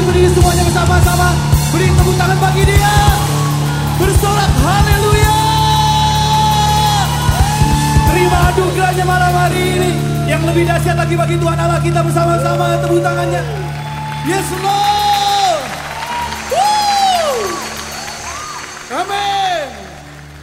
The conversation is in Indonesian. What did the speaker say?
bangkit berdiri semuanya bersama-sama. Beri tepuk tangan bagi dia. Bersorak haleluya. Terima adukannya malam hari ini. Yang lebih dahsyat lagi bagi Tuhan Allah kita bersama-sama. Tepuk tangannya. Yes Lord.